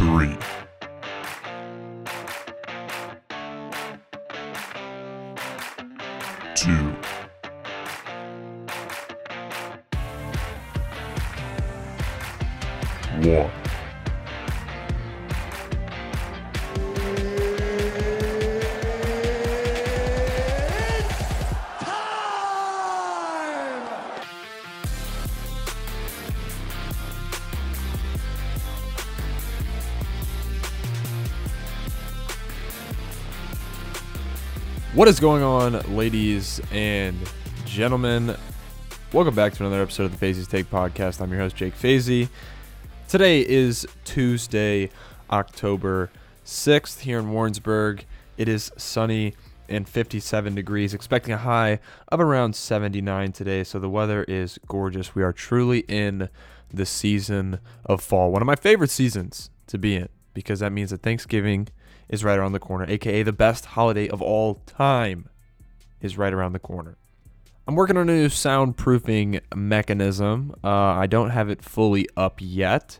three, two, one. What is going on, ladies and gentlemen? Welcome back to another episode of the Fazy's Take podcast. I'm your host, Jake Fazy. Today is Tuesday, October 6th here in Warrensburg. It is sunny and 57 degrees, expecting a high of around 79 today. So the weather is gorgeous. We are truly in the season of fall, one of my favorite seasons to be in because that means that Thanksgiving is right around the corner, aka the best holiday of all time is right around the corner. I'm working on a new soundproofing mechanism. Uh, I don't have it fully up yet.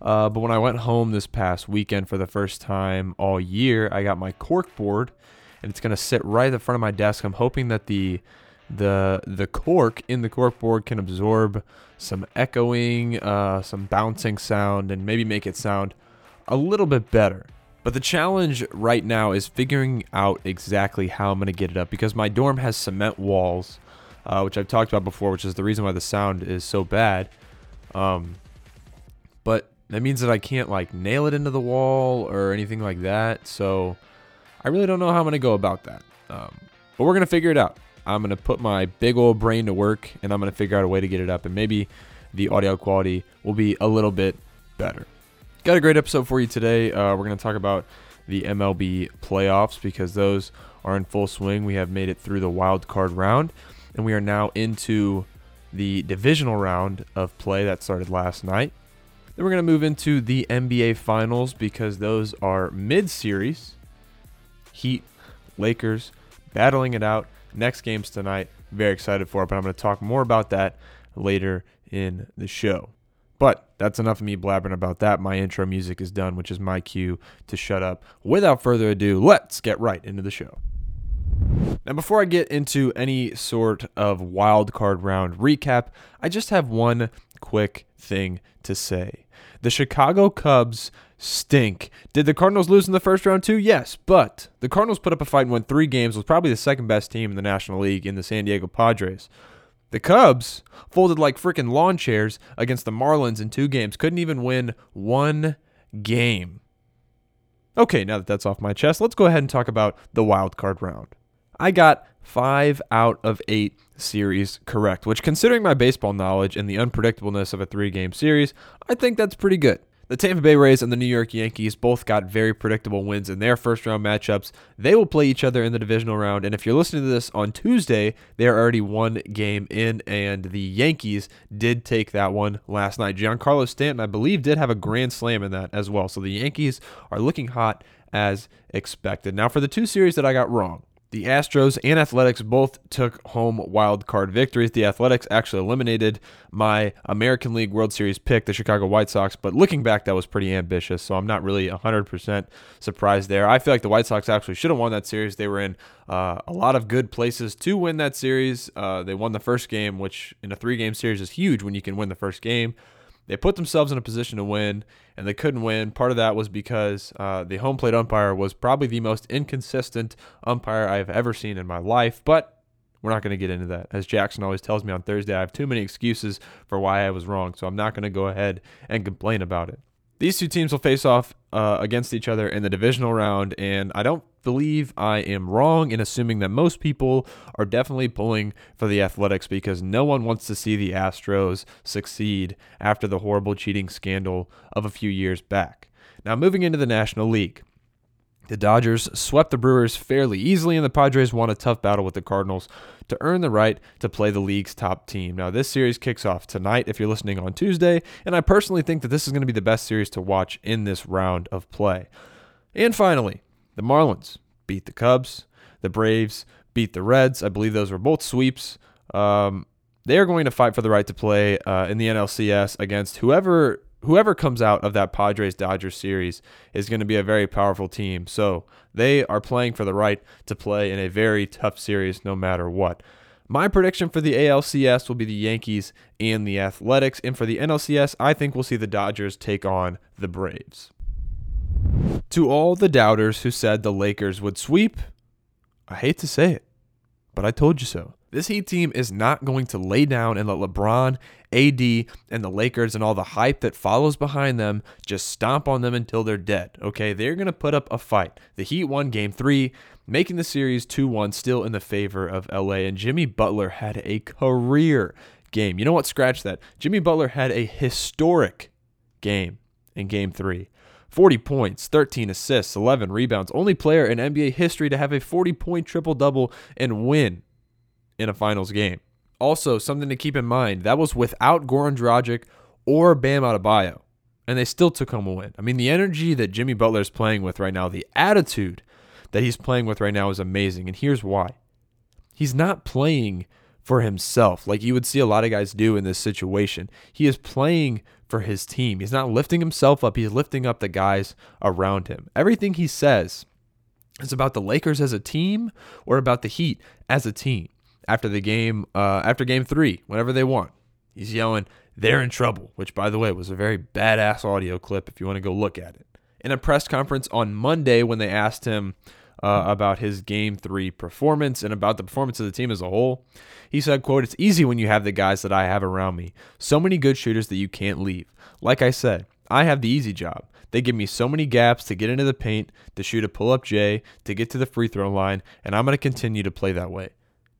Uh, but when I went home this past weekend for the first time all year, I got my cork board and it's to sit right at the front of my desk. I'm hoping that the the the cork in the cork board can absorb some echoing, uh, some bouncing sound, and maybe make it sound a little bit better. But the challenge right now is figuring out exactly how I'm going to get it up because my dorm has cement walls, uh, which I've talked about before, which is the reason why the sound is so bad. Um, but that means that I can't like nail it into the wall or anything like that. So I really don't know how I'm going to go about that. Um, but we're going to figure it out. I'm going to put my big old brain to work and I'm going to figure out a way to get it up. And maybe the audio quality will be a little bit better. Got a great episode for you today. Uh, we're going to talk about the MLB playoffs because those are in full swing. We have made it through the wild card round, and we are now into the divisional round of play that started last night. Then we're going to move into the NBA finals because those are mid series. Heat, Lakers, battling it out. Next game's tonight. Very excited for it, but I'm going to talk more about that later in the show. But that's enough of me blabbering about that. My intro music is done, which is my cue to shut up. Without further ado, let's get right into the show. Now, before I get into any sort of wild card round recap, I just have one quick thing to say. The Chicago Cubs stink. Did the Cardinals lose in the first round too? Yes, but the Cardinals put up a fight and won three games, was probably the second best team in the National League in the San Diego Padres. The Cubs folded like freaking lawn chairs against the Marlins in two games. Couldn't even win one game. Okay, now that that's off my chest, let's go ahead and talk about the wild card round. I got five out of eight series correct, which, considering my baseball knowledge and the unpredictableness of a three game series, I think that's pretty good. The Tampa Bay Rays and the New York Yankees both got very predictable wins in their first round matchups. They will play each other in the divisional round, and if you're listening to this on Tuesday, they are already one game in, and the Yankees did take that one last night. Giancarlo Stanton, I believe, did have a grand slam in that as well. So the Yankees are looking hot as expected. Now, for the two series that I got wrong, the Astros and Athletics both took home wild card victories. The Athletics actually eliminated my American League World Series pick, the Chicago White Sox, but looking back, that was pretty ambitious, so I'm not really 100% surprised there. I feel like the White Sox actually should have won that series. They were in uh, a lot of good places to win that series. Uh, they won the first game, which in a three game series is huge when you can win the first game. They put themselves in a position to win, and they couldn't win. Part of that was because uh, the home plate umpire was probably the most inconsistent umpire I've ever seen in my life. But we're not going to get into that. As Jackson always tells me on Thursday, I have too many excuses for why I was wrong, so I'm not going to go ahead and complain about it. These two teams will face off uh, against each other in the divisional round, and I don't believe I am wrong in assuming that most people are definitely pulling for the Athletics because no one wants to see the Astros succeed after the horrible cheating scandal of a few years back. Now, moving into the National League. The Dodgers swept the Brewers fairly easily, and the Padres won a tough battle with the Cardinals to earn the right to play the league's top team. Now, this series kicks off tonight if you're listening on Tuesday, and I personally think that this is going to be the best series to watch in this round of play. And finally, the Marlins beat the Cubs. The Braves beat the Reds. I believe those were both sweeps. Um, they are going to fight for the right to play uh, in the NLCS against whoever whoever comes out of that Padres Dodgers series is going to be a very powerful team. So they are playing for the right to play in a very tough series no matter what. My prediction for the ALCS will be the Yankees and the Athletics. And for the NLCS, I think we'll see the Dodgers take on the Braves. To all the doubters who said the Lakers would sweep, I hate to say it, but I told you so. This Heat team is not going to lay down and let LeBron, AD, and the Lakers and all the hype that follows behind them just stomp on them until they're dead. Okay, they're going to put up a fight. The Heat won game three, making the series 2 1 still in the favor of LA. And Jimmy Butler had a career game. You know what? Scratch that. Jimmy Butler had a historic game in game three. 40 points, 13 assists, 11 rebounds. Only player in NBA history to have a 40 point triple double and win in a finals game. Also, something to keep in mind that was without Goran Dragic or Bam Adebayo, and they still took home a win. I mean, the energy that Jimmy Butler is playing with right now, the attitude that he's playing with right now is amazing, and here's why. He's not playing for himself like you would see a lot of guys do in this situation. He is playing for his team. He's not lifting himself up, he's lifting up the guys around him. Everything he says is about the Lakers as a team or about the Heat as a team after the game, uh, after game three, whenever they won. He's yelling, they're in trouble, which, by the way, was a very badass audio clip if you want to go look at it. In a press conference on Monday, when they asked him uh, about his game three performance and about the performance of the team as a whole, he said, quote, It's easy when you have the guys that I have around me. So many good shooters that you can't leave. Like I said, I have the easy job. They give me so many gaps to get into the paint, to shoot a pull up J, to get to the free throw line, and I'm going to continue to play that way.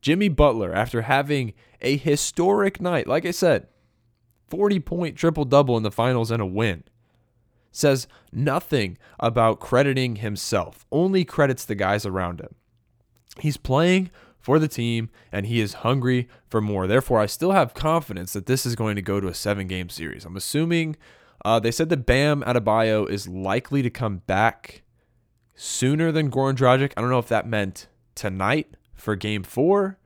Jimmy Butler, after having a historic night, like I said, 40 point triple double in the finals and a win, says nothing about crediting himself, only credits the guys around him. He's playing for the team and he is hungry for more. Therefore, I still have confidence that this is going to go to a seven game series. I'm assuming uh, they said that Bam Adebayo is likely to come back sooner than Goran Dragic. I don't know if that meant tonight for game four.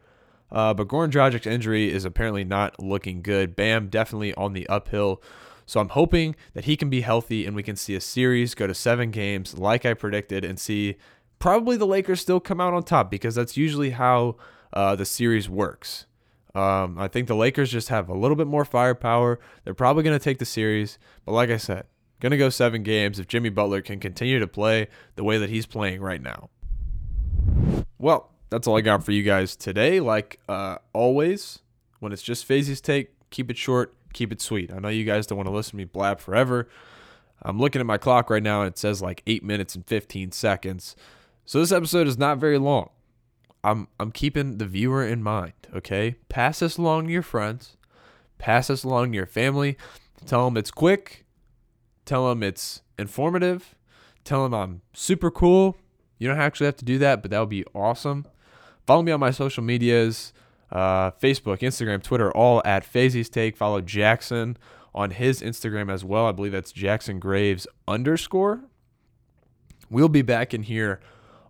Uh, but Goran Dragic's injury is apparently not looking good. Bam definitely on the uphill. So I'm hoping that he can be healthy and we can see a series go to seven games like I predicted and see probably the Lakers still come out on top because that's usually how uh, the series works. Um, I think the Lakers just have a little bit more firepower. They're probably going to take the series. But like I said, going to go seven games if Jimmy Butler can continue to play the way that he's playing right now. Well, that's all I got for you guys today. Like uh, always, when it's just Fazy's take, keep it short, keep it sweet. I know you guys don't want to listen to me blab forever. I'm looking at my clock right now and it says like 8 minutes and 15 seconds. So this episode is not very long. I'm I'm keeping the viewer in mind, okay? Pass this along to your friends. Pass this along to your family. Tell them it's quick. Tell them it's informative. Tell them I'm super cool. You don't actually have to do that, but that would be awesome. Follow me on my social medias uh, Facebook, Instagram, Twitter, all at Fazy's Take. Follow Jackson on his Instagram as well. I believe that's Jackson Graves underscore. We'll be back in here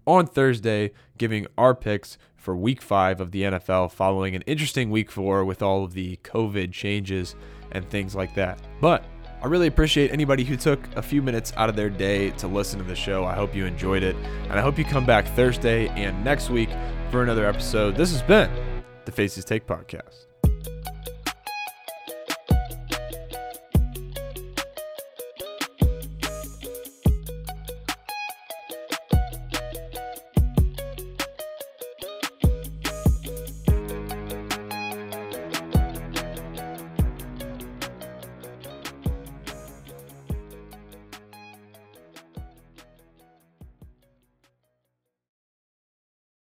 on Thursday giving our picks for week five of the NFL following an interesting week four with all of the COVID changes and things like that. But I really appreciate anybody who took a few minutes out of their day to listen to the show. I hope you enjoyed it. And I hope you come back Thursday and next week for another episode. This has been the Fazy's Take Podcast.